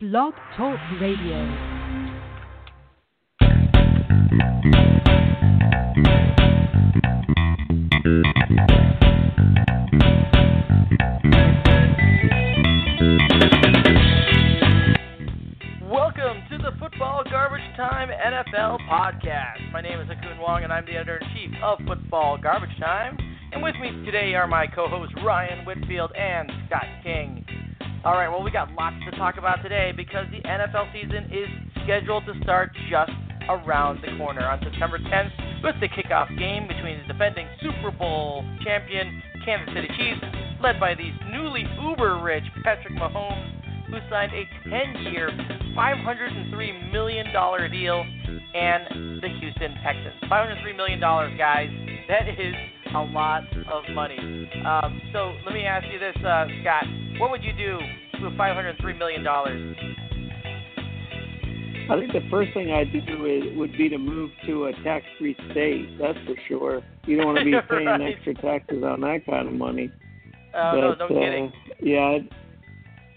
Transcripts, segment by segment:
Blog Talk Radio. Welcome to the Football Garbage Time NFL podcast. My name is Ha Kung Wong, and I'm the editor in chief of Football Garbage Time. And with me today are my co hosts Ryan Whitfield and Scott King. All right, well, we got lots to talk about today because the NFL season is scheduled to start just around the corner on September 10th with the kickoff game between the defending Super Bowl champion Kansas City Chiefs, led by the newly uber rich Patrick Mahomes, who signed a 10 year, $503 million deal, and the Houston Texans. $503 million, guys. That is a lot of money. Um, so let me ask you this, uh, Scott. What would you do with $503 million? I think the first thing I'd do is, would be to move to a tax-free state. That's for sure. You don't want to be paying Right. extra taxes on that kind of money. Uh, no, but, no uh, kidding. Yeah, I'd-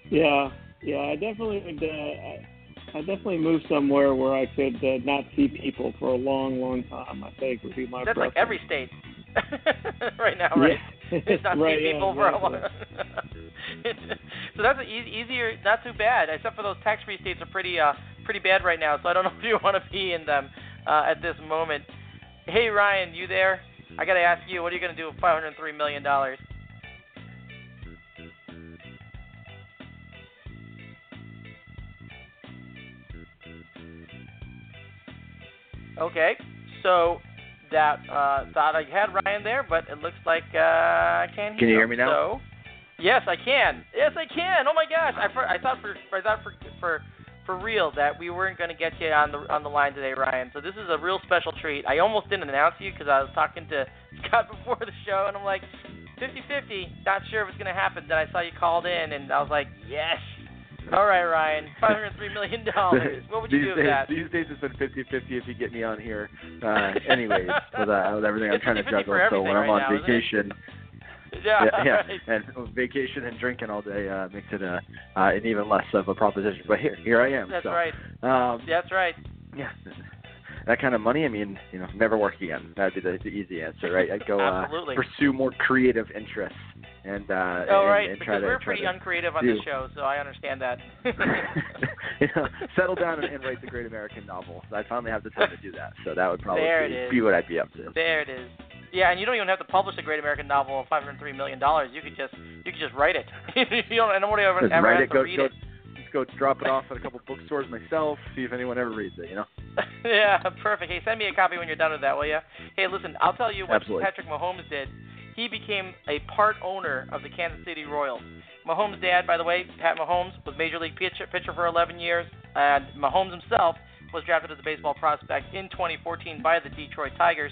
yeah, yeah. I definitely would. Uh, I, definitely move somewhere where I could uh, not see people for a long, long time. I think would be my. That's like every state right now, right? Yeah. It's not right, seeing yeah, people for a exactly. so that's e- easier, not too bad. Except for those tax-free states are pretty, uh, pretty bad right now. So I don't know if you want to be in them uh, at this moment. Hey Ryan, you there? I gotta ask you, what are you gonna do with 503 million dollars? Okay, so that uh, thought I had Ryan there, but it looks like uh, I can't hear. Can you hear me now? So, yes, I can. Yes, I can. Oh my gosh, I, for, I thought for I thought for for for real that we weren't going to get you on the on the line today, Ryan. So this is a real special treat. I almost didn't announce you because I was talking to Scott before the show, and I'm like, 50-50, not sure if it's going to happen. Then I saw you called in, and I was like, yes. All right, Ryan, 503 million dollars. What would you do with days, that? These days it's been 50-50 if you get me on here. Uh, anyways, with, uh, with everything I'm trying to juggle. So when I'm right on now, vacation, Yeah, yeah, yeah, right. and vacation and drinking all day uh, makes it uh, uh, an even less of a proposition. But here, here I am. That's so, right. Um, That's right. yeah, that kind of money. I mean, you know, never work again. That'd be the, the easy answer, right? I'd go uh, pursue more creative interests and uh, Oh, and, right. and because try to we're pretty uncreative on this show, so I understand that. you know, settle down and, and write the great American novel. I finally have the time to do that, so that would probably be, be what I'd be up to. there it is. Yeah, and you don't even have to publish a great American novel of 503 million dollars. You could just you could just write it. you don't. And nobody ever, Just ever has it, to go, read go, it. Go drop it off at a couple bookstores myself. See if anyone ever reads it. You know. yeah, perfect. Hey, send me a copy when you're done with that, will you? Hey, listen, I'll tell you what Absolutely. Patrick Mahomes did. He became a part owner of the Kansas City Royals. Mahomes' dad, by the way, Pat Mahomes, was major league pitcher, pitcher for 11 years, and Mahomes himself was drafted as a baseball prospect in 2014 by the Detroit Tigers.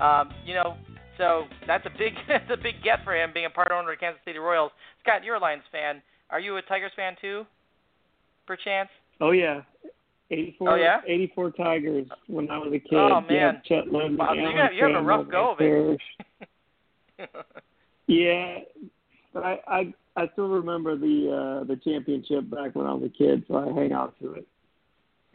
Um, you know, so that's a big that's a big get for him being a part owner of Kansas City Royals. Scott, you're a Lions fan. Are you a Tigers fan too, perchance? Oh yeah. 84, Oh, yeah? 84 Tigers when I was a kid. Oh, man. Yeah, Chet Lemon, Wow, so you got- you're having a rough go of it. Yeah, but I, I I still remember the uh the championship back when I was a kid, so I hang on to it.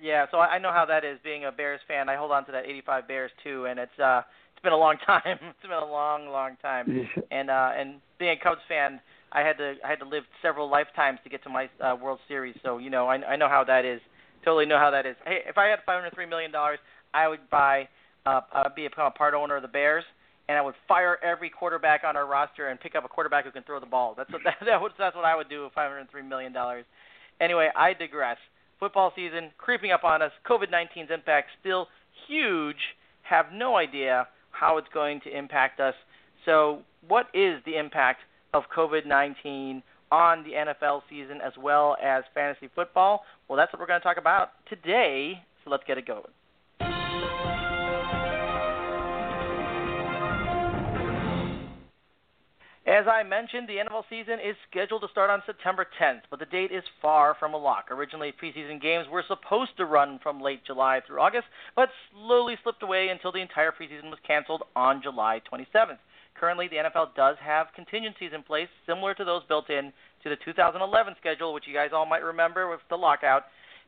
Yeah, so I I know how that is being a Bears fan. I hold on to that 85 Bears too, and it's uh it's been a long time. It's been a long, long time. And uh and being a Cubs fan, I had to I had to live several lifetimes to get to my uh, World Series. So you know I I know how that is. Totally know how that is. Hey, if I had 503 million dollars, I would buy uh I'd be a, part owner of the Bears. And I would fire every quarterback on our roster and pick up a quarterback who can throw the ball. That's what that, that was, that's what I would do with 503 million dollars. Anyway, I digress. Football season creeping up on us. COVID 19's impact still huge. Have no idea how it's going to impact us. So, what is the impact of COVID 19 on the NFL season as well as fantasy football? Well, that's what we're going to talk about today. So, let's get it going. As I mentioned, the NFL season is scheduled to start on September 10th, but the date is far from a lock. Originally, preseason games were supposed to run from late July through August, but slowly slipped away until the entire preseason was canceled on July 27th. Currently, the NFL does have contingencies in place similar to those built in to the 2011 schedule, which you guys all might remember with the lockout.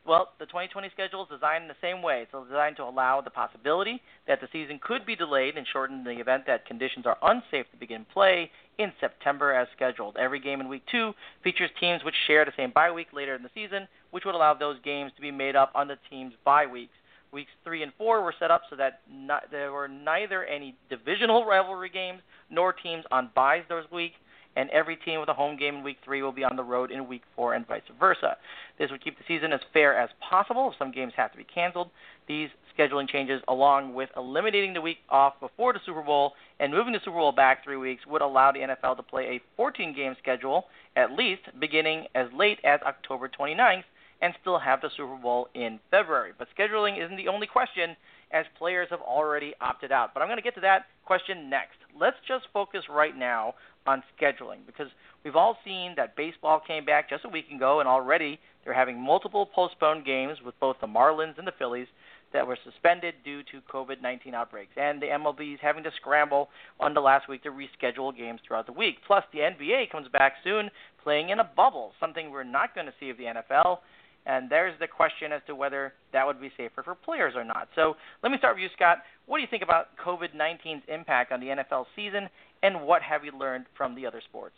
Well, the 2020 schedule is designed in the same way. It's designed to allow the possibility that the season could be delayed and shortened in the event that conditions are unsafe to begin play in September as scheduled. Every game in week two features teams which share the same bye week later in the season, which would allow those games to be made up on the team's bye weeks. Weeks three and four were set up so that not, there were neither any divisional rivalry games nor teams on byes those weeks and every team with a home game in week three will be on the road in week four and vice versa. This would keep the season as fair as possible if some games have to be canceled. These scheduling changes, along with eliminating the week off before the Super Bowl and moving the Super Bowl back three weeks, would allow the NFL to play a 14 game schedule, at least beginning as late as October 29th, and still have the Super Bowl in February. But scheduling isn't the only question, as players have already opted out. But I'm going to get to that question next. Let's just focus right now on scheduling because we've all seen that baseball came back just a week ago and already they're having multiple postponed games with both the Marlins and the Phillies that were suspended due to COVID-19 outbreaks. And the MLB is having to scramble on the last week to reschedule games throughout the week. Plus, the NBA comes back soon playing in a bubble, something we're not going to see of the NFL. And there's the question as to whether that would be safer for players or not. So let me start with you, Scott. What do you think about COVID 19's impact on the NFL season and what have you learned from the other sports?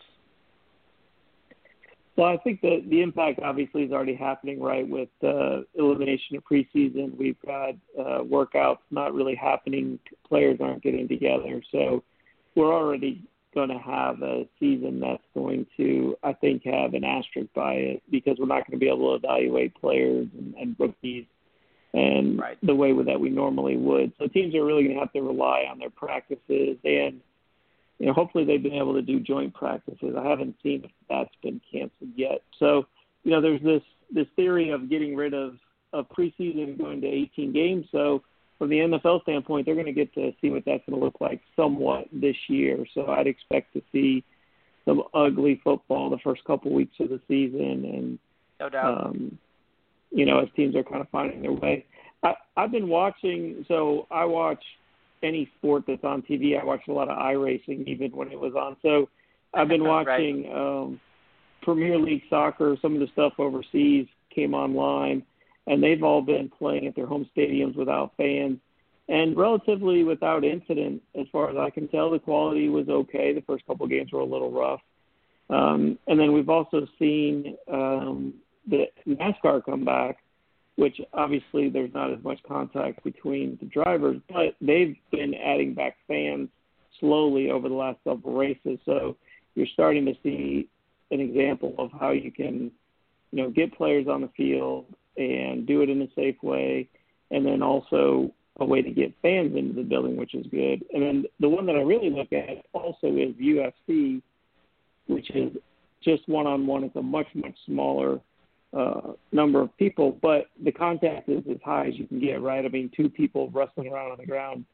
Well, I think the the impact obviously is already happening, right? With uh, elimination of preseason, we've got uh, workouts not really happening. Players aren't getting together, so we're already going to have a season that's going to, I think, have an asterisk by it because we're not going to be able to evaluate players and, and rookies and right. the way that we normally would. So teams are really going to have to rely on their practices and you know, hopefully they've been able to do joint practices. I haven't seen if that's been canceled yet. So, you know, there's this this theory of getting rid of of preseason going to 18 games. So, from the NFL standpoint, they're going to get to see what that's going to look like somewhat this year. So, I'd expect to see some ugly football the first couple weeks of the season, and no doubt, um, you know, as teams are kind of finding their way. I, I've been watching. So, I watch any sport that's on TV. I watched a lot of iRacing even when it was on. So I've been watching right. um, Premier League soccer. Some of the stuff overseas came online, and they've all been playing at their home stadiums without fans and relatively without incident. As far as I can tell, the quality was okay. The first couple of games were a little rough. Um, and then we've also seen um, the NASCAR come back which obviously there's not as much contact between the drivers, but they've been adding back fans slowly over the last several races. So you're starting to see an example of how you can, you know, get players on the field and do it in a safe way, and then also a way to get fans into the building, which is good. And then the one that I really look at also is UFC, which is just one on one. It's a much much smaller uh, number of people, but the contact is as high as you can get, right? I mean, two people wrestling around on the ground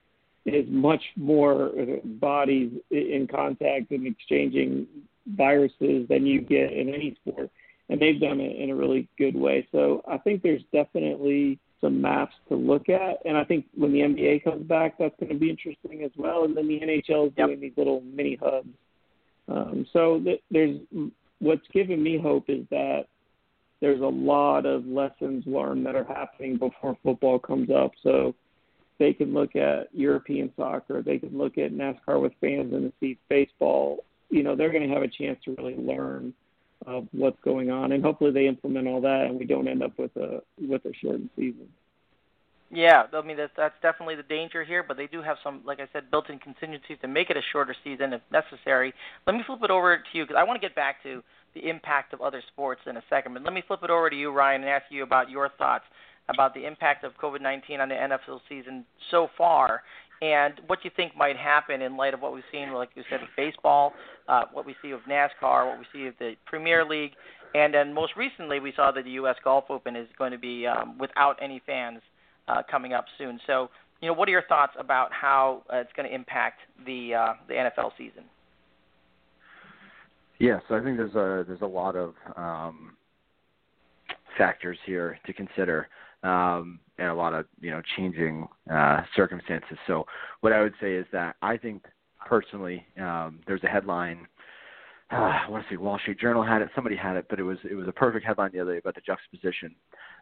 is much more uh, bodies in contact and exchanging viruses than you get in any sport. And they've done it in a really good way. So I think there's definitely some maps to look at. And I think when the NBA comes back, that's going to be interesting as well. And then the NHL is yep. doing these little mini hubs. Um, so th- there's what's given me hope is that there's a lot of lessons learned that are happening before football comes up. So they can look at European soccer, they can look at NASCAR with fans in the seats, baseball. You know, they're going to have a chance to really learn of what's going on, and hopefully they implement all that, and we don't end up with a with a shortened season. Yeah, I mean that's that's definitely the danger here, but they do have some, like I said, built-in contingencies to make it a shorter season if necessary. Let me flip it over to you because I want to get back to the impact of other sports in a second. But let me flip it over to you, Ryan, and ask you about your thoughts about the impact of COVID 19 on the NFL season so far and what you think might happen in light of what we've seen, like you said, with baseball, uh, what we see with NASCAR, what we see with the Premier League, and then most recently we saw that the U.S. Golf Open is going to be um, without any fans uh, coming up soon. So, you know, what are your thoughts about how uh, it's going to impact the uh, the NFL season? Yes, I think there's a there's a lot of um, factors here to consider, um, and a lot of you know changing uh, circumstances. So what I would say is that I think personally, um, there's a headline. Uh, I want to say Wall Street Journal had it. Somebody had it, but it was it was a perfect headline the other day about the juxtaposition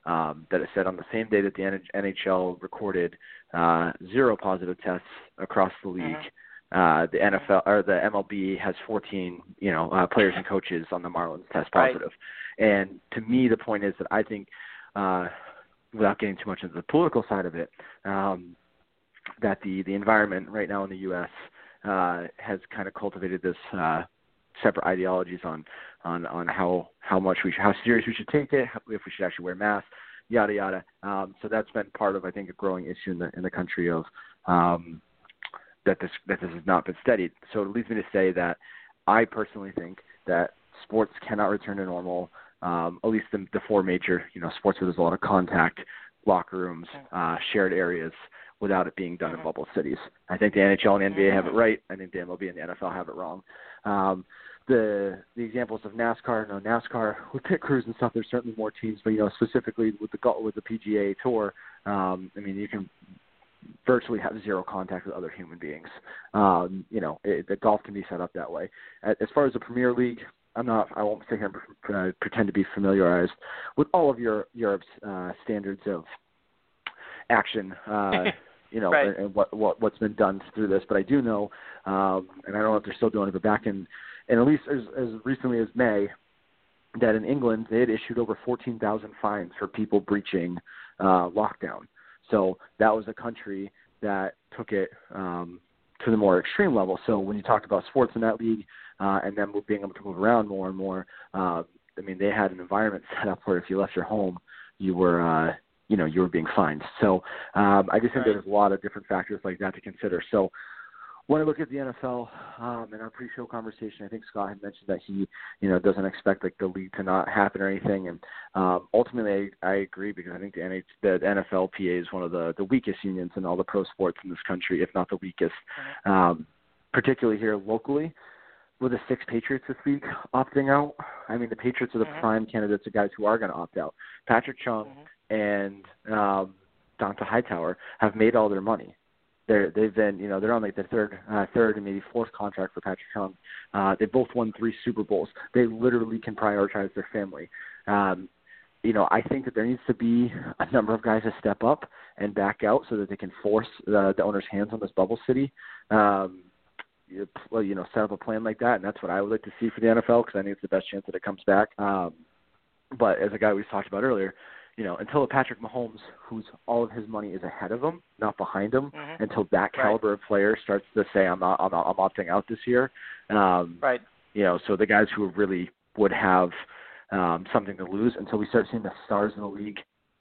um, that it said on the same day that the NHL recorded uh, zero positive tests across the league. Mm-hmm. Uh, the NFL or the MLB has 14, you know, uh, players and coaches on the Marlins test positive. Right. And to me, the point is that I think, uh, without getting too much into the political side of it, um, that the the environment right now in the U.S. Uh, has kind of cultivated this uh, separate ideologies on on on how how much we should, how serious we should take it, if we should actually wear masks, yada yada. Um, so that's been part of I think a growing issue in the in the country of um, that this that this has not been studied. So it leads me to say that I personally think that sports cannot return to normal. Um, at least the, the four major you know sports where there's a lot of contact, locker rooms, uh, shared areas, without it being done in bubble cities. I think the NHL and NBA have it right. I think the MLB and the NFL have it wrong. Um, the the examples of NASCAR, no NASCAR with pit crews and stuff. There's certainly more teams, but you know specifically with the with the PGA Tour, um, I mean you can virtually have zero contact with other human beings. Um, you know, it, the golf can be set up that way. As far as the Premier League, I'm not. I won't sit here and pretend to be familiarized with all of your Europe's uh, standards of action. Uh, you know, right. and, and what what what's been done through this. But I do know, um, and I don't know if they're still doing it, but back in, and at least as, as recently as May, that in England they had issued over 14,000 fines for people breaching uh, lockdown. So that was a country that took it um, to the more extreme level. So when you talk about sports in that league uh, and them being able to move around more and more, uh, I mean, they had an environment set up where if you left your home, you were, uh, you know, you were being fined. So um, I just think right. there's a lot of different factors like that to consider. So when I look at the NFL um, in our pre-show conversation, I think Scott had mentioned that he, you know, doesn't expect like the league to not happen or anything. And um, ultimately, I, I agree because I think the, NH, the NFLPA is one of the the weakest unions in all the pro sports in this country, if not the weakest, um, particularly here locally. With the six Patriots this week opting out, I mean the Patriots are the mm-hmm. prime candidates of guys who are going to opt out. Patrick Chung mm-hmm. and um, Dont'a Hightower have made all their money they're they've been you know they're on like their third uh, third and maybe fourth contract for Patrick Chung. Uh, they both won three Super Bowls. They literally can prioritize their family. Um, you know, I think that there needs to be a number of guys to step up and back out so that they can force the, the owner's hands on this bubble city. Um, you know, set up a plan like that, and that's what I would like to see for the NFL because I think it's the best chance that it comes back. Um, but as a guy we talked about earlier, you know, until a Patrick Mahomes, whose all of his money is ahead of him, not behind him, mm-hmm. until that caliber right. of player starts to say, "I'm not, I'm, not, I'm opting out this year." Um, right. You know, so the guys who really would have um, something to lose until we start seeing the stars in the league,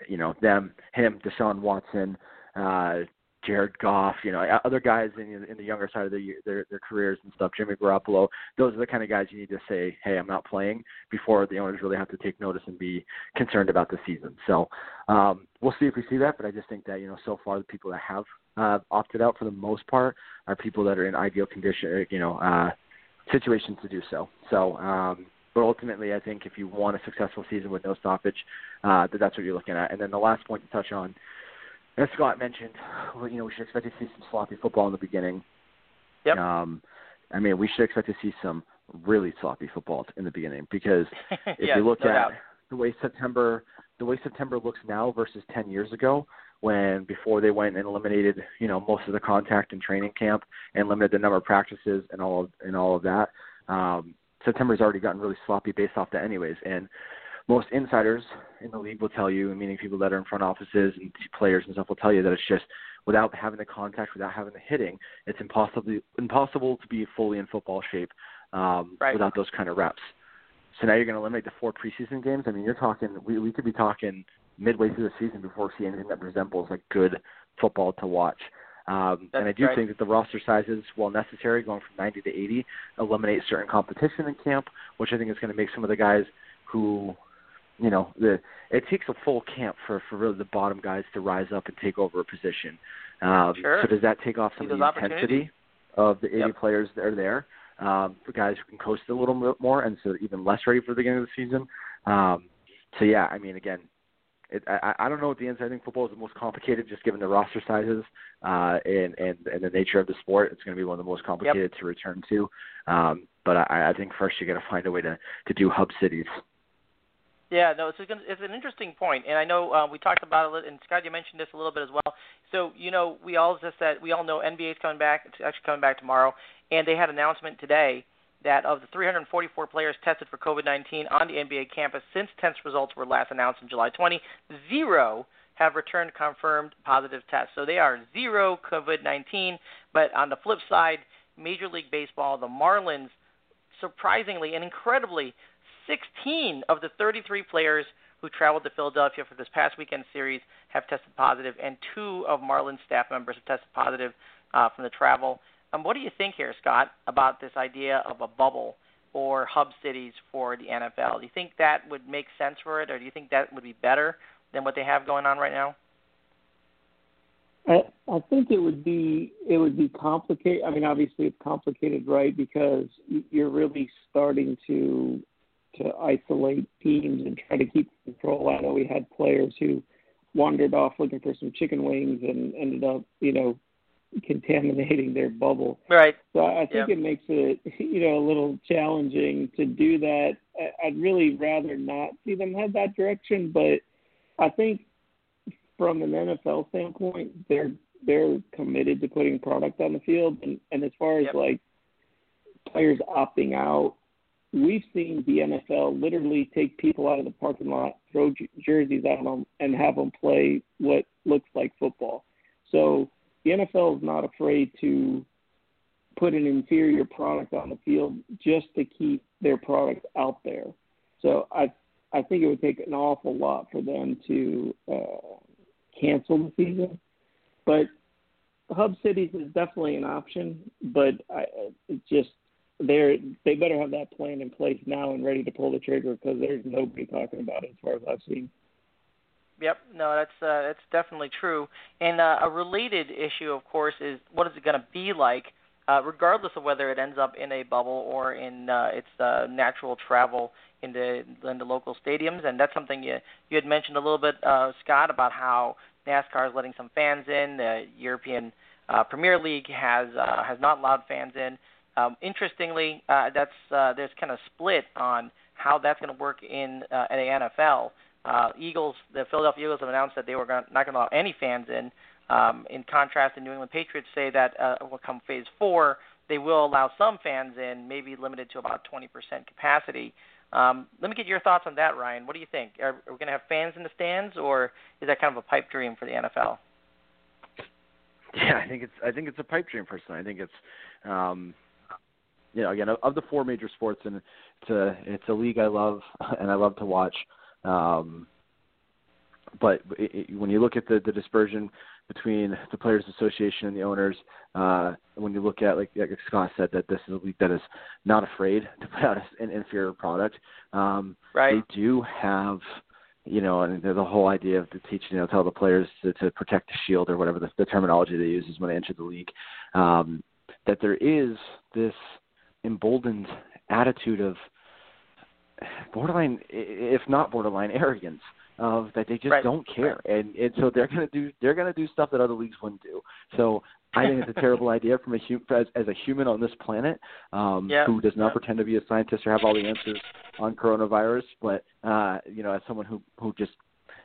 you know, them, him, Deshaun Watson, uh, Jared Goff, you know, other guys in, in the younger side of the, their their careers and stuff. Jimmy Garoppolo. Those are the kind of guys you need to say, "Hey, I'm not playing," before the owners really have to take notice and be concerned about the season. So um, we'll see if we see that. But I just think that you know, so far the people that have uh, opted out for the most part are people that are in ideal condition, you know, uh, situations to do so. So. Um, but ultimately, I think if you want a successful season with no stoppage, uh, that that's what you're looking at. And then the last point to touch on as Scott mentioned, well, you know, we should expect to see some sloppy football in the beginning. Yep. Um, I mean, we should expect to see some really sloppy football in the beginning because if yes, you look no at doubt. the way September the way September looks now versus 10 years ago when before they went and eliminated, you know, most of the contact in training camp and limited the number of practices and all of, and all of that. Um, September's already gotten really sloppy based off that anyways. And most insiders in the league will tell you, meaning people that are in front offices and players and stuff will tell you that it's just without having the contact, without having the hitting, it's impossible impossible to be fully in football shape um, right. without those kind of reps. So now you're going to eliminate the four preseason games. I mean, you're talking we we could be talking midway through the season before we see anything that resembles like good football to watch. Um, and I do right. think that the roster sizes, while necessary, going from 90 to 80, eliminate certain competition in camp, which I think is going to make some of the guys who you know the it takes a full camp for for really the bottom guys to rise up and take over a position. Um, sure. So does that take off some See of the intensity of the 80 yep. players that are there? Um, for guys who can coast a little bit more, and so even less ready for the beginning of the season. Um, so yeah, I mean, again, it, I, I don't know what the ends. I think football is the most complicated, just given the roster sizes uh, and and and the nature of the sport. It's going to be one of the most complicated yep. to return to. Um, but I, I think first you got to find a way to to do hub cities. Yeah, no, it's, it's an interesting point, and I know uh, we talked about it, and Scott, you mentioned this a little bit as well. So, you know, we all just said we all know NBA is coming back. It's actually coming back tomorrow, and they had an announcement today that of the 344 players tested for COVID-19 on the NBA campus since test results were last announced in July 20, zero have returned confirmed positive tests. So they are zero COVID-19. But on the flip side, Major League Baseball, the Marlins, surprisingly and incredibly, 16 of the 33 players who traveled to Philadelphia for this past weekend series have tested positive, and two of Marlins staff members have tested positive uh, from the travel. Um, what do you think here, Scott, about this idea of a bubble or hub cities for the NFL? Do you think that would make sense for it, or do you think that would be better than what they have going on right now? I, I think it would be it would be complicated. I mean, obviously it's complicated, right? Because you're really starting to to isolate teams and try to keep control. I know we had players who wandered off looking for some chicken wings and ended up, you know, contaminating their bubble. Right. So I think yep. it makes it you know a little challenging to do that. I'd really rather not see them head that direction, but I think from an NFL standpoint, they're they're committed to putting product on the field, and and as far as yep. like players opting out, we've seen the NFL literally take people out of the parking lot, throw jerseys at them, and have them play what looks like football. So the NFL is not afraid to put an inferior product on the field just to keep their product out there. So I I think it would take an awful lot for them to uh, cancel the season, but hub cities is definitely an option. But I it just they're they better have that plan in place now and ready to pull the trigger because there's nobody talking about it as far as I've seen. Yep, no, that's uh, that's definitely true. And uh, a related issue, of course, is what is it going to be like, uh, regardless of whether it ends up in a bubble or in uh, its uh, natural travel into into local stadiums. And that's something you you had mentioned a little bit, uh, Scott, about how NASCAR is letting some fans in. The European uh, Premier League has uh, has not allowed fans in. Um, interestingly, uh, that's uh, there's kind of split on how that's going to work in uh, the NFL. Uh, Eagles, the Philadelphia Eagles have announced that they were gonna, not going to allow any fans in. Um, in contrast, the New England Patriots say that uh, will come phase four, they will allow some fans in, maybe limited to about 20% capacity. Um, let me get your thoughts on that, Ryan. What do you think? Are, are we going to have fans in the stands, or is that kind of a pipe dream for the NFL? Yeah, I think it's I think it's a pipe dream personally. I think it's um, you know again of the four major sports, and it's a it's a league I love and I love to watch. Um, but it, it, when you look at the, the dispersion between the Players Association and the owners, uh, when you look at like, like Scott said that this is a league that is not afraid to put out an inferior product. Um, right. They do have, you know, and the whole idea of the teaching, you know, tell the players to, to protect the shield or whatever the, the terminology they use is when they enter the league. Um, that there is this emboldened attitude of borderline, if not borderline, arrogance of that they just right. don't care, and and so they're gonna do they're gonna do stuff that other leagues wouldn't do. So I think it's a terrible idea from a hum, as, as a human on this planet um, yep. who does not yep. pretend to be a scientist or have all the answers on coronavirus, but uh, you know, as someone who who just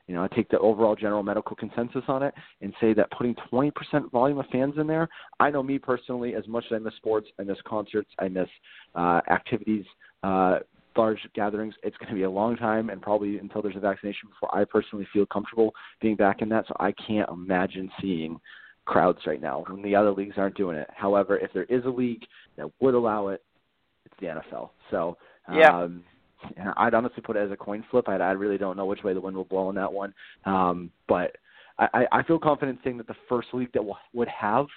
you know, I take the overall general medical consensus on it and say that putting 20% volume of fans in there, I know me personally, as much as I miss sports, I miss concerts, I miss uh, activities, uh, large gatherings. It's going to be a long time and probably until there's a vaccination before I personally feel comfortable being back in that. So I can't imagine seeing crowds right now when the other leagues aren't doing it. However, if there is a league that would allow it, it's the NFL. So yeah. I'd honestly put it as a coin flip. I, I really don't know which way the wind will blow on that one. Um, but I, I feel confident saying that the first league that would have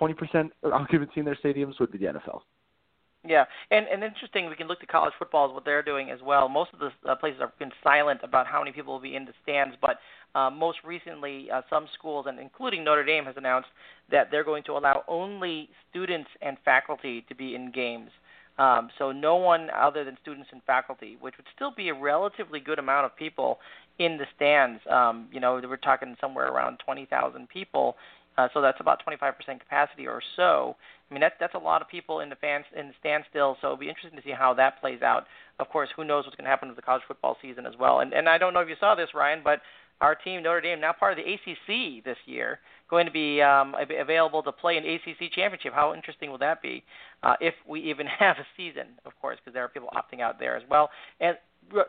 20% occupancy in their stadiums would be the NFL. Yeah, and and interesting. We can look to college football as what they're doing as well. Most of the uh, places have been silent about how many people will be in the stands, but uh, most recently, uh, some schools, and including Notre Dame, has announced that they're going to allow only students and faculty to be in games. Um, so no one other than students and faculty, which would still be a relatively good amount of people in the stands. Um, you know, we're talking somewhere around 20,000 people. Uh, so that's about 25% capacity or so. I mean, that's that's a lot of people in the fans in the stand still. So it'll be interesting to see how that plays out. Of course, who knows what's going to happen with the college football season as well. And and I don't know if you saw this, Ryan, but our team Notre Dame now part of the ACC this year, going to be um, available to play an ACC championship. How interesting will that be? Uh, if we even have a season, of course, because there are people opting out there as well. And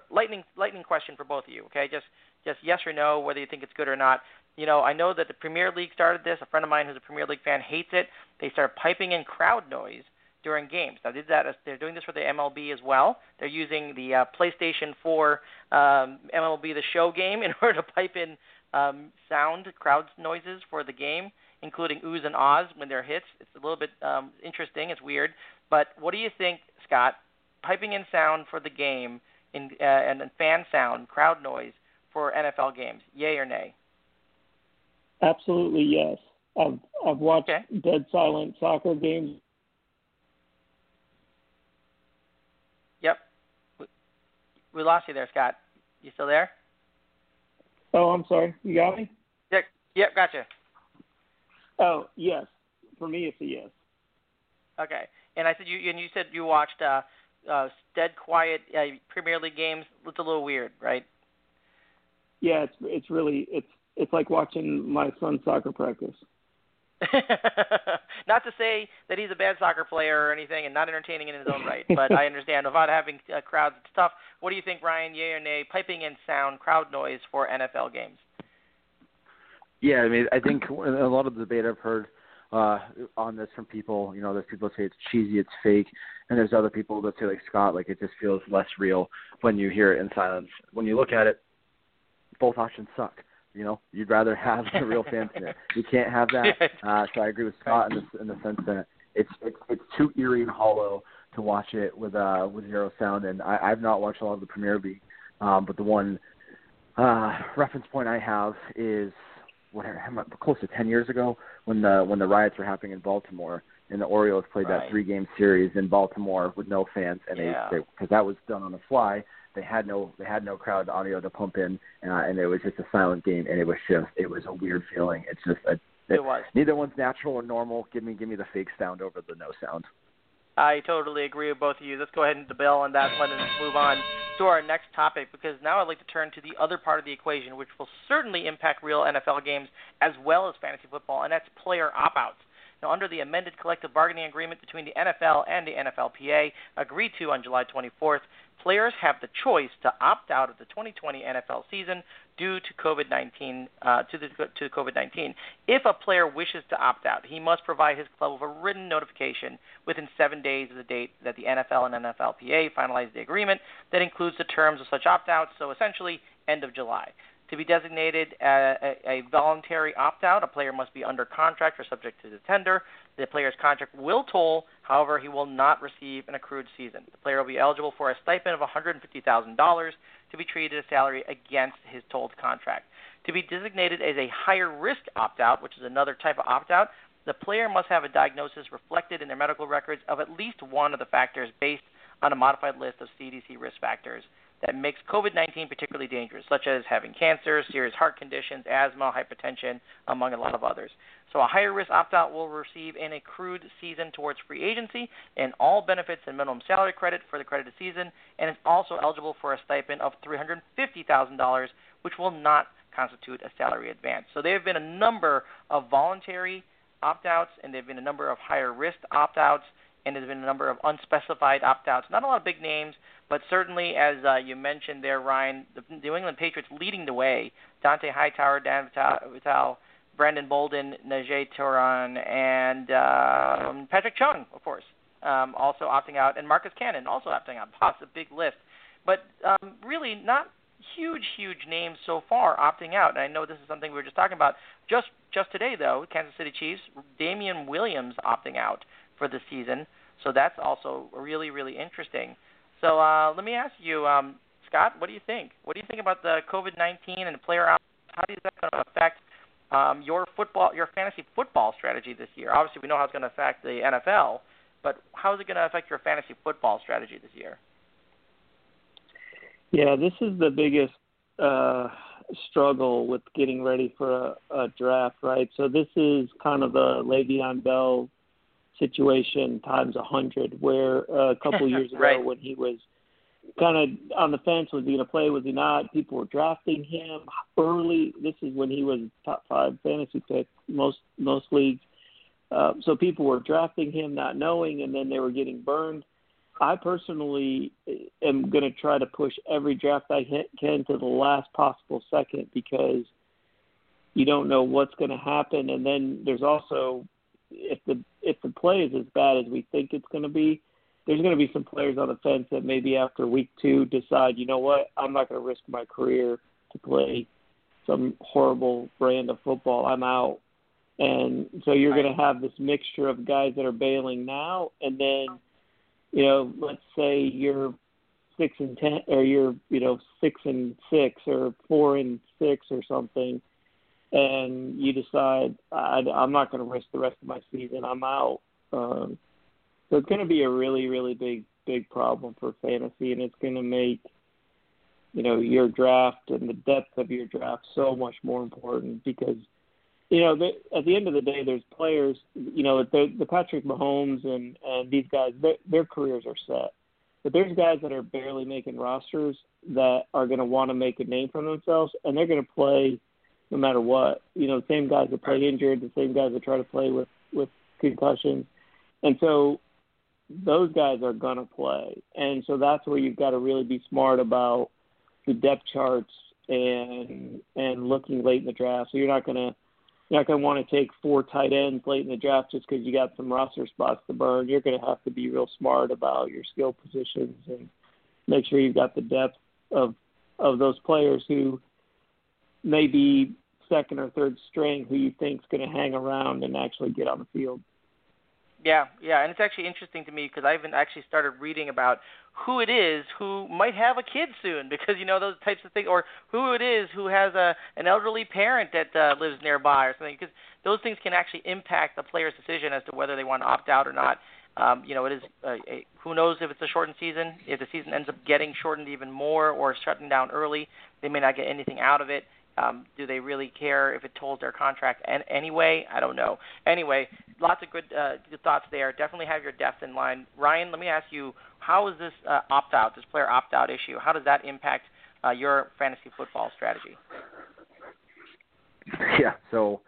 lightning lightning question for both of you. Okay, just just yes or no, whether you think it's good or not. You know, I know that the Premier League started this. A friend of mine who's a Premier League fan hates it. They started piping in crowd noise during games. Now, did that? They're doing this for the MLB as well. They're using the uh, PlayStation 4 um, MLB The Show game in order to pipe in um, sound crowd noises for the game, including oohs and ahs when there are hits. It's a little bit um, interesting. It's weird. But what do you think, Scott? Piping in sound for the game in, uh, and fan sound, crowd noise for NFL games, yay or nay? Absolutely yes. I've I've watched okay. dead silent soccer games. Yep. We lost you there, Scott. You still there? Oh, I'm sorry. You got me? Yep. Yep. Gotcha. Oh yes. For me, it's a yes. Okay. And I said you and you said you watched uh, uh, dead quiet uh, Premier League games. It's a little weird, right? Yeah, it's it's really it's it's like watching my son's soccer practice. not to say that he's a bad soccer player or anything, and not entertaining in his own right, but I understand without having uh, crowds, it's tough. What do you think, Ryan? Yay or nay? Piping in sound, crowd noise for NFL games. Yeah, I mean, I think a lot of the debate I've heard uh, on this from people, you know, there's people that say it's cheesy, it's fake, and there's other people that say like Scott, like it just feels less real when you hear it in silence. When you look at it, both options suck. You know, you'd rather have the real fans in it. You can't have that. Uh, so I agree with Scott in the, in the sense that it's it's it's too eerie and hollow to watch it with uh with zero sound. And I, I've not watched a lot of the Premier League, um, but the one uh, reference point I have is what close to ten years ago when the when the riots were happening in Baltimore and the Orioles played right. that three game series in Baltimore with no fans and yeah. they because that was done on the fly they had no they had no crowd audio to pump in, uh, and it was just a silent game, and it was just it was a weird feeling. It's just a, it, it was neither one's natural or normal. Give me give me the fake sound over the no sound. I totally agree with both of you. Let's go ahead and debate on that one and move on to our next topic because now I'd like to turn to the other part of the equation, which will certainly impact real NFL games as well as fantasy football, and that's player opt-outs. Now, under the amended collective bargaining agreement between the NFL and the NFLPA, agreed to on July 24th, players have the choice to opt out of the 2020 NFL season due to COVID-19 uh, to the to COVID-19. If a player wishes to opt out, he must provide his club with a written notification within seven days of the date that the NFL and NFLPA finalize the agreement that includes the terms of such opt-outs. So essentially, end of July. To be designated a, a, a voluntary opt-out, a player must be under contract or subject to the tender. The player's contract will toll, however, he will not receive an accrued season. The player will be eligible for a stipend of $150,000 to be treated as salary against his tolled contract. To be designated as a higher risk opt out, which is another type of opt out, the player must have a diagnosis reflected in their medical records of at least one of the factors based on a modified list of CDC risk factors that makes COVID 19 particularly dangerous, such as having cancer, serious heart conditions, asthma, hypertension, among a lot of others. So, a higher risk opt out will receive an accrued season towards free agency and all benefits and minimum salary credit for the credited season, and is also eligible for a stipend of $350,000, which will not constitute a salary advance. So, there have been a number of voluntary opt outs, and there have been a number of higher risk opt outs and there's been a number of unspecified opt-outs. Not a lot of big names, but certainly, as uh, you mentioned there, Ryan, the New England Patriots leading the way. Dont'a Hightower, Dan Vitale, Brandon Bolden, Najee Toran, and uh, Patrick Chung, of course, um, also opting out, and Marcus Cannon also opting out. Pops a big list, but um, really not huge, huge names so far opting out. And I know this is something we were just talking about. Just just today, though, Kansas City Chiefs, Damien Williams opting out for the season. So that's also really, really interesting. So uh, let me ask you, um, Scott, what do you think? What do you think about the COVID-19 and the player out? How is that going to affect um, your football, your fantasy football strategy this year? Obviously, we know how it's going to affect the NFL, but how is it going to affect your fantasy football strategy this year? Yeah, this is the biggest uh, struggle with getting ready for a, a draft, right? So this is kind of the Le'Veon Bell situation times a hundred, where a couple years ago right. when he was kind of on the fence, was he going to play, was he not? People were drafting him early. This is when he was top five fantasy pick most most leagues. Uh, so people were drafting him not knowing, and then they were getting burned. I personally am going to try to push every draft I can to the last possible second because you don't know what's going to happen, and then there's also if the if the play is as bad as we think it's going to be, there's going to be some players on the fence that maybe after week two decide, you know what, I'm not going to risk my career to play some horrible brand of football. I'm out. And so you're going to have this mixture of guys that are bailing now, and then, you know, let's say you're six and ten, or you're, you know, six and six, or four and six, or something, and you decide I, I'm not going to risk the rest of my season. I'm out. Um, so it's going to be a really, really big, big problem for fantasy, and it's going to make you know your draft and the depth of your draft so much more important because you know the, at the end of the day, there's players. You know the the Patrick Mahomes and and these guys, their, their careers are set. But there's guys that are barely making rosters that are going to want to make a name for themselves, and they're going to play no matter what. You know, the same guys that play injured, the same guys that try to play with with concussions, and so those guys are going to play. And so that's where you've got to really be smart about the depth charts and and looking late in the draft. So you're not going to you're not to want to take four tight ends late in the draft just because you got some roster spots to burn. You're going to have to be real smart about your skill positions and make sure you've got the depth of of those players who may be second or third string who you think is going to hang around and actually get on the field. Yeah, yeah, and it's actually interesting to me because I haven't actually started reading about who it is who might have a kid soon because you know those types of things, or who it is who has a an elderly parent that uh, lives nearby or something. Because those things can actually impact the player's decision as to whether they want to opt out or not. Um, you know, it is uh, a, who knows if it's a shortened season. If the season ends up getting shortened even more or shutting down early, they may not get anything out of it. Um, do they really care if it tolls their contract and anyway? I don't know. Anyway, lots of good, uh, good thoughts there. Definitely have your depth in line. Ryan, let me ask you, how is this uh, opt out, this player opt out issue? How does that impact uh, your fantasy football strategy? Yeah. So,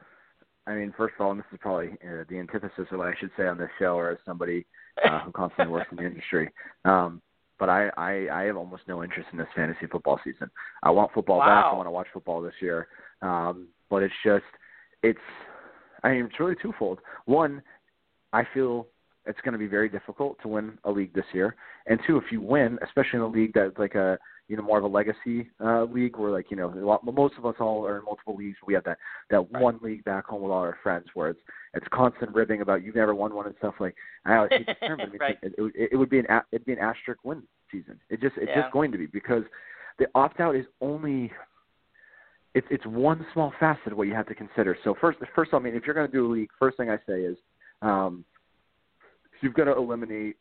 I mean, first of all, and this is probably uh, the antithesis of what I should say on this show, or as somebody uh, who constantly works in the industry. Um, but I, I I have almost no interest in this fantasy football season. I want football wow. back. I want to watch football this year. Um, but it's just it's I mean it's really twofold. One, I feel it's going to be very difficult to win a league this year, and two, if you win, especially in a league that's like a you know more of a legacy uh, league where like you know a lot, most of us all are in multiple leagues. We have that that right. one league back home with all our friends where it's it's constant ribbing about you've never won one and stuff like. I always hate the term, but right. it, it, it, it would be an it'd be an asterisk win season. It just it's yeah. just going to be because the opt out is only it's it's one small facet of what you have to consider. So first first I mean if you're going to do a league, first thing I say is um, you've got to eliminate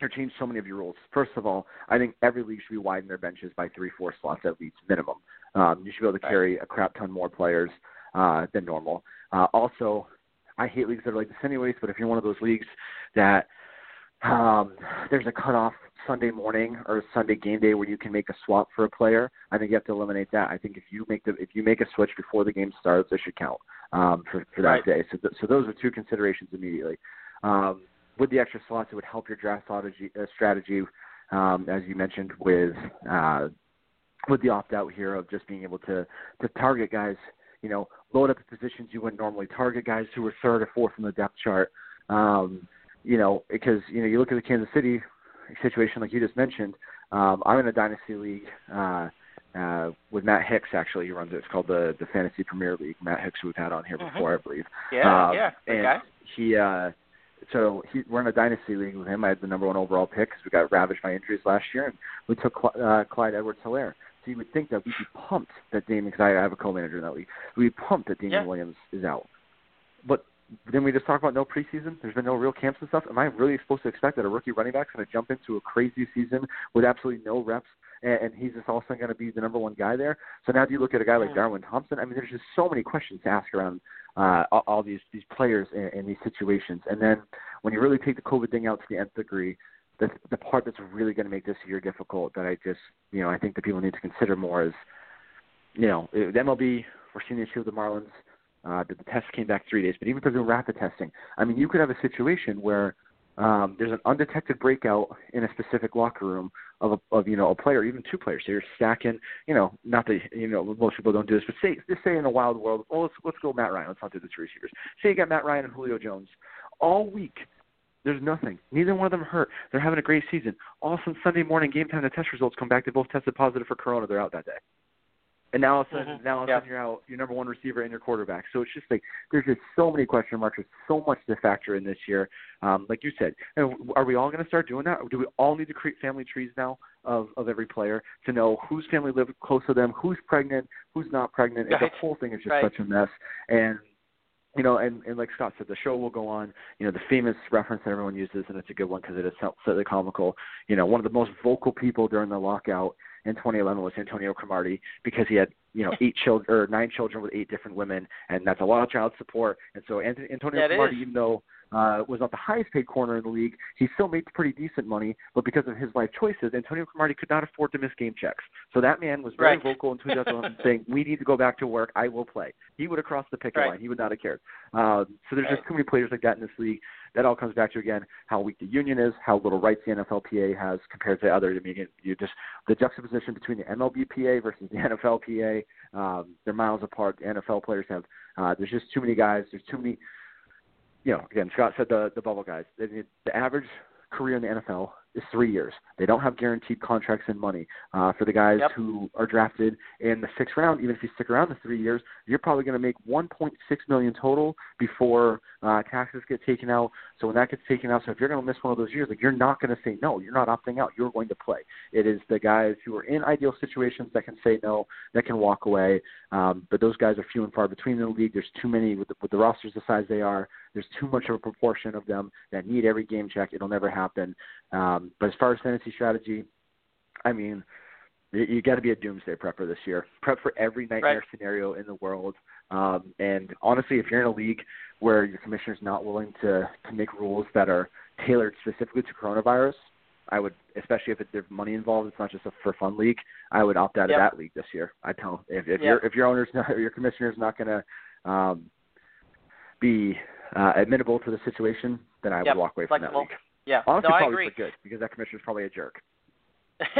or change so many of your rules. First of all, I think every league should be widen their benches by three, four slots at least minimum. Um, you should be able to carry a crap ton more players uh, than normal. Uh, also, I hate leagues that are like this anyways, but if you're one of those leagues that um, there's a cutoff Sunday morning or Sunday game day where you can make a swap for a player, I think you have to eliminate that. I think if you make the if you make a switch before the game starts, it should count um, for for that right. day. So th- so those are two considerations immediately. Um, with the extra slots, it would help your draft strategy, uh, strategy um, as you mentioned, with uh, with the opt out here of just being able to to target guys, you know, load up the positions you wouldn't normally target guys who were third or fourth in the depth chart. Um, you know, because you know you look at the Kansas City situation like you just mentioned. Um, I'm in a dynasty league uh, uh, with Matt Hicks. Actually, he runs it. It's called the the Fantasy Premier League. Matt Hicks, who we've had on here Mhm. before, I believe. Yeah, Um, yeah, and guy. he uh so he, we're in a dynasty league with him. I had the number one overall pick because we got ravaged by injuries last year, and we took Cl- uh, Clyde Edwards-Helaire. So you would think that we'd be pumped that Damien, because I have a co-manager in that league, we'd be pumped that Damien Yeah. Williams is out. But then we just talk about no preseason. There's been no real camps and stuff. Am I really supposed to expect that a rookie running back's going to jump into a crazy season with absolutely no reps and, and he's just all of a sudden going to be the number one guy there. So now do you look at a guy like. Darwin Thompson? I mean, there's just so many questions to ask around uh, all, all these these players in, in these situations. And then when you really take the COVID thing out to the nth degree, the the part that's really going to make this year difficult that I just you know I think that people need to consider more is you know the MLB we're seeing the issue with the Marlins. Uh, the, the test came back three days, but even if they're doing rapid testing, I mean, you could have a situation where um, there's an undetected breakout in a specific locker room of a, of you know a player, even two players. So you're stacking, you know, not that you know most people don't do this, but say just say in a wild world, well let's let's go Matt Ryan. Let's not do the two receivers. Say you got Matt Ryan and Julio Jones all week. There's nothing. Neither one of them hurt. They're having a great season. All of a sudden, Sunday morning game time, the test results come back. They both tested positive for corona. They're out that day. And now all of a sudden, Mhm. now all of a Yeah. sudden you're out your number one receiver and your quarterback. So it's just like there's just so many question marks. There's so much to factor in this year. Um, like you said, and are we all going to start doing that? Or do we all need to create family trees now of of every player to know whose family lives close to them, who's pregnant, who's not pregnant? And Right. the whole thing is just Right. such a mess. And you know, and, and like Scott said, the show will go on. You know, the famous reference that everyone uses, and it's a good one because it is so slightly comical. You know, one of the most vocal people during the lockout in 2011 was Antonio Cromartie because he had you know eight children or nine children with eight different women, and that's a lot of child support. And so Antonio, Antonio it Cromartie, is. even though uh, was not the highest paid corner in the league, he still made pretty decent money. But because of his life choices, Antonio Cromartie could not afford to miss game checks. So that man was very Right. vocal in 2011 saying, "We need to go back to work. I will play." He would have crossed the picket Right. line. He would not have cared. Um, so there's Right. just too many players like that in this league. That all comes back to again how weak the union is, how little rights the NFLPA has compared to others. I mean, you just the juxtaposition between the MLBPA versus the NFLPA. Um, they're miles apart. The NFL players have. Uh, there's just too many guys. There's too many. You know, again, Scott said the the bubble guys. The, the average career in the NFL is three years. They don't have guaranteed contracts and money. Uh, for the guys Yep. who are drafted in the sixth round, even if you stick around the three years, you're probably going to make 1.6 million total before uh, taxes get taken out. So when that gets taken out, so if you're going to miss one of those years, like you're not going to say no. You're not opting out. You're going to play. It is the guys who are in ideal situations that can say no, that can walk away. Um, but those guys are few and far between in the league. There's too many with the, with the rosters the size they are. There's too much of a proportion of them that need every game check. It'll never happen. Um, but as far as fantasy strategy, I mean, you, you got to be a doomsday prepper this year. Prep for every nightmare Right. scenario in the world. Um, and honestly, if you're in a league where your commissioner's not willing to to make rules that are tailored specifically to coronavirus, I would, especially if it, there's money involved, it's not just a for fun league. I would opt out Yep. of that league this year. I tell if if Yep. your if your owner's not, or your commissioner's not going to um, be uh, admittable to the situation, then I Yep. would walk away from that league. Yeah. Honestly, no, I probably agree. for good because that commissioner's probably a jerk.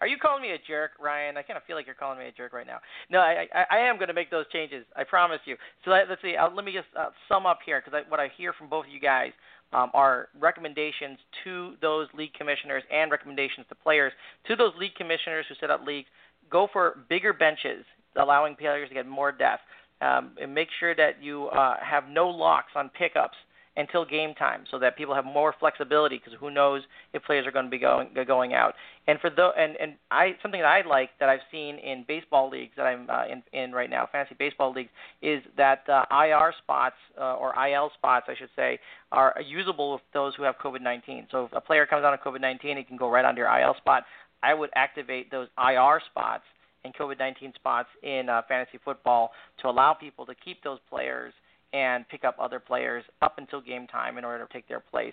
Are you calling me a jerk, Ryan? I kind of feel like you're calling me a jerk right now. No, I I, I am going to make those changes. I promise you. So let, let's see. Uh, let me just uh, sum up here because what I hear from both of you guys um, are recommendations to those league commissioners and recommendations to players. To those league commissioners who set up leagues, go for bigger benches, allowing players to get more depth. Um, and make sure that you uh, have no locks on pickups until game time, so that people have more flexibility. Because who knows if players are going to be going going out. And for the and and I something that I like that I've seen in baseball leagues that I'm uh, in in right now, fantasy baseball leagues, is that uh, IR spots uh, or IL spots, I should say, are usable with those who have COVID-19. So if a player comes down with COVID-19, he can go right onto your IL spot. I would activate those IR spots and COVID-19 spots in uh, fantasy football to allow people to keep those players and pick up other players up until game time in order to take their place.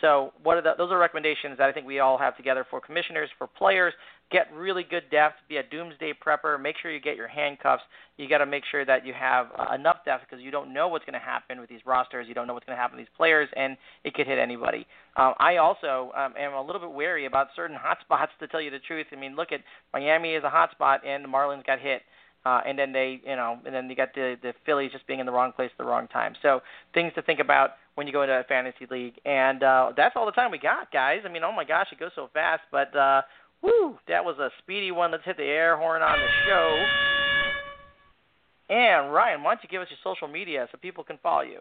So, what are the, those are recommendations that I think we all have together for commissioners, for players. Get really good depth. Be a doomsday prepper. Make sure you get your handcuffs. You got to make sure that you have uh, enough depth because you don't know what's going to happen with these rosters. You don't know what's going to happen with these players, and it could hit anybody. Um, I also um, am a little bit wary about certain hot spots. To tell you the truth, I mean, look at Miami is a hot spot, and the Marlins got hit. Uh, and then they, you know, and then you got the the Phillies just being in the wrong place at the wrong time. So things to think about when you go into a fantasy league. And uh, that's all the time we got, guys. I mean, oh my gosh, it goes so fast. But uh, woo, that was a speedy one. Let's hit the air horn on the show. And Ryan, why don't you give us your social media so people can follow you?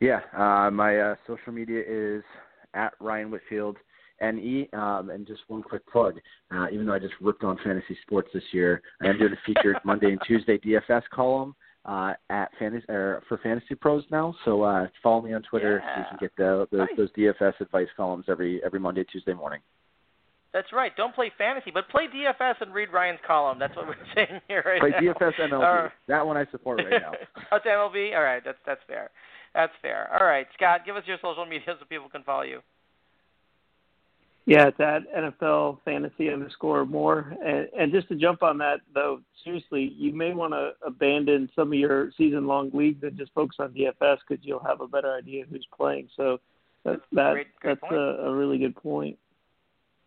Yeah, uh, my uh, social media is at Ryan Whitfield NE. Um, and just one quick plug, uh, even though I just ripped on fantasy sports this year, I am doing a featured Monday and Tuesday DFS column uh, at fantasy or for Fantasy Pros now. So uh, follow me on Twitter so you can get the, the Nice. those DFS advice columns every every Monday Tuesday morning. That's right. Don't play fantasy, but play DFS and read Ryan's column. That's what we're saying here right play now. DFS MLB. Uh, that one I support right now. that's MLB. All right, that's that's fair. That's fair. All right, Scott, give us your social media so people can follow you. Yeah, it's at NFL Fantasy underscore more. And, and just to jump on that, though, seriously, you may want to abandon some of your season long leagues and just focus on DFS because you'll have a better idea who's playing. So that, that great, great that's a, a really good point.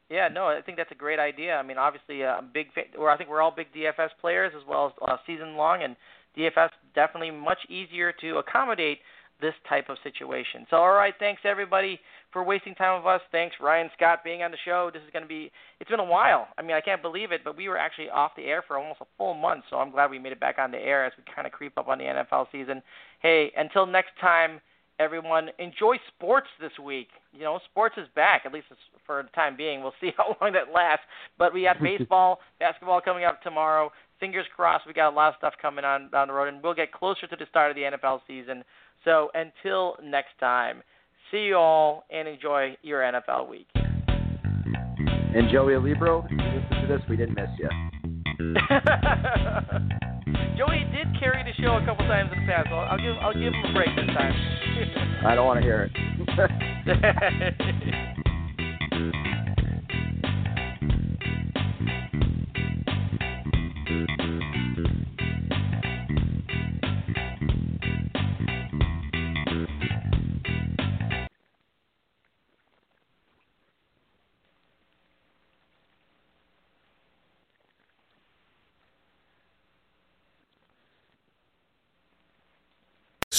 Yeah, no, I think that's a great idea. I mean, obviously, uh, I'm big, or I think we're all big DFS players as well as uh, season long, and DFS definitely much easier to accommodate this type of situation. So, all right, thanks everybody for wasting time with us. Thanks Ryan Scott being on the show. This is going to be it's been a while. I mean, I can't believe it, but we were actually off the air for almost a full month. So I'm glad we made it back on the air as we kind of creep up on the NFL season. Hey, until next time, everyone, enjoy sports this week. You know, sports is back at least for the time being. We'll see how long that lasts. But we have baseball, basketball coming up tomorrow. Fingers crossed, we got a lot of stuff coming on down the road, and we'll get closer to the start of the NFL season. So until next time, see you all and enjoy your NFL week. And Joey Libro, listen to this. We didn't miss you. Joey did carry the show a couple times in the past. So I'll give I'll give him a break this time. I don't want to hear it.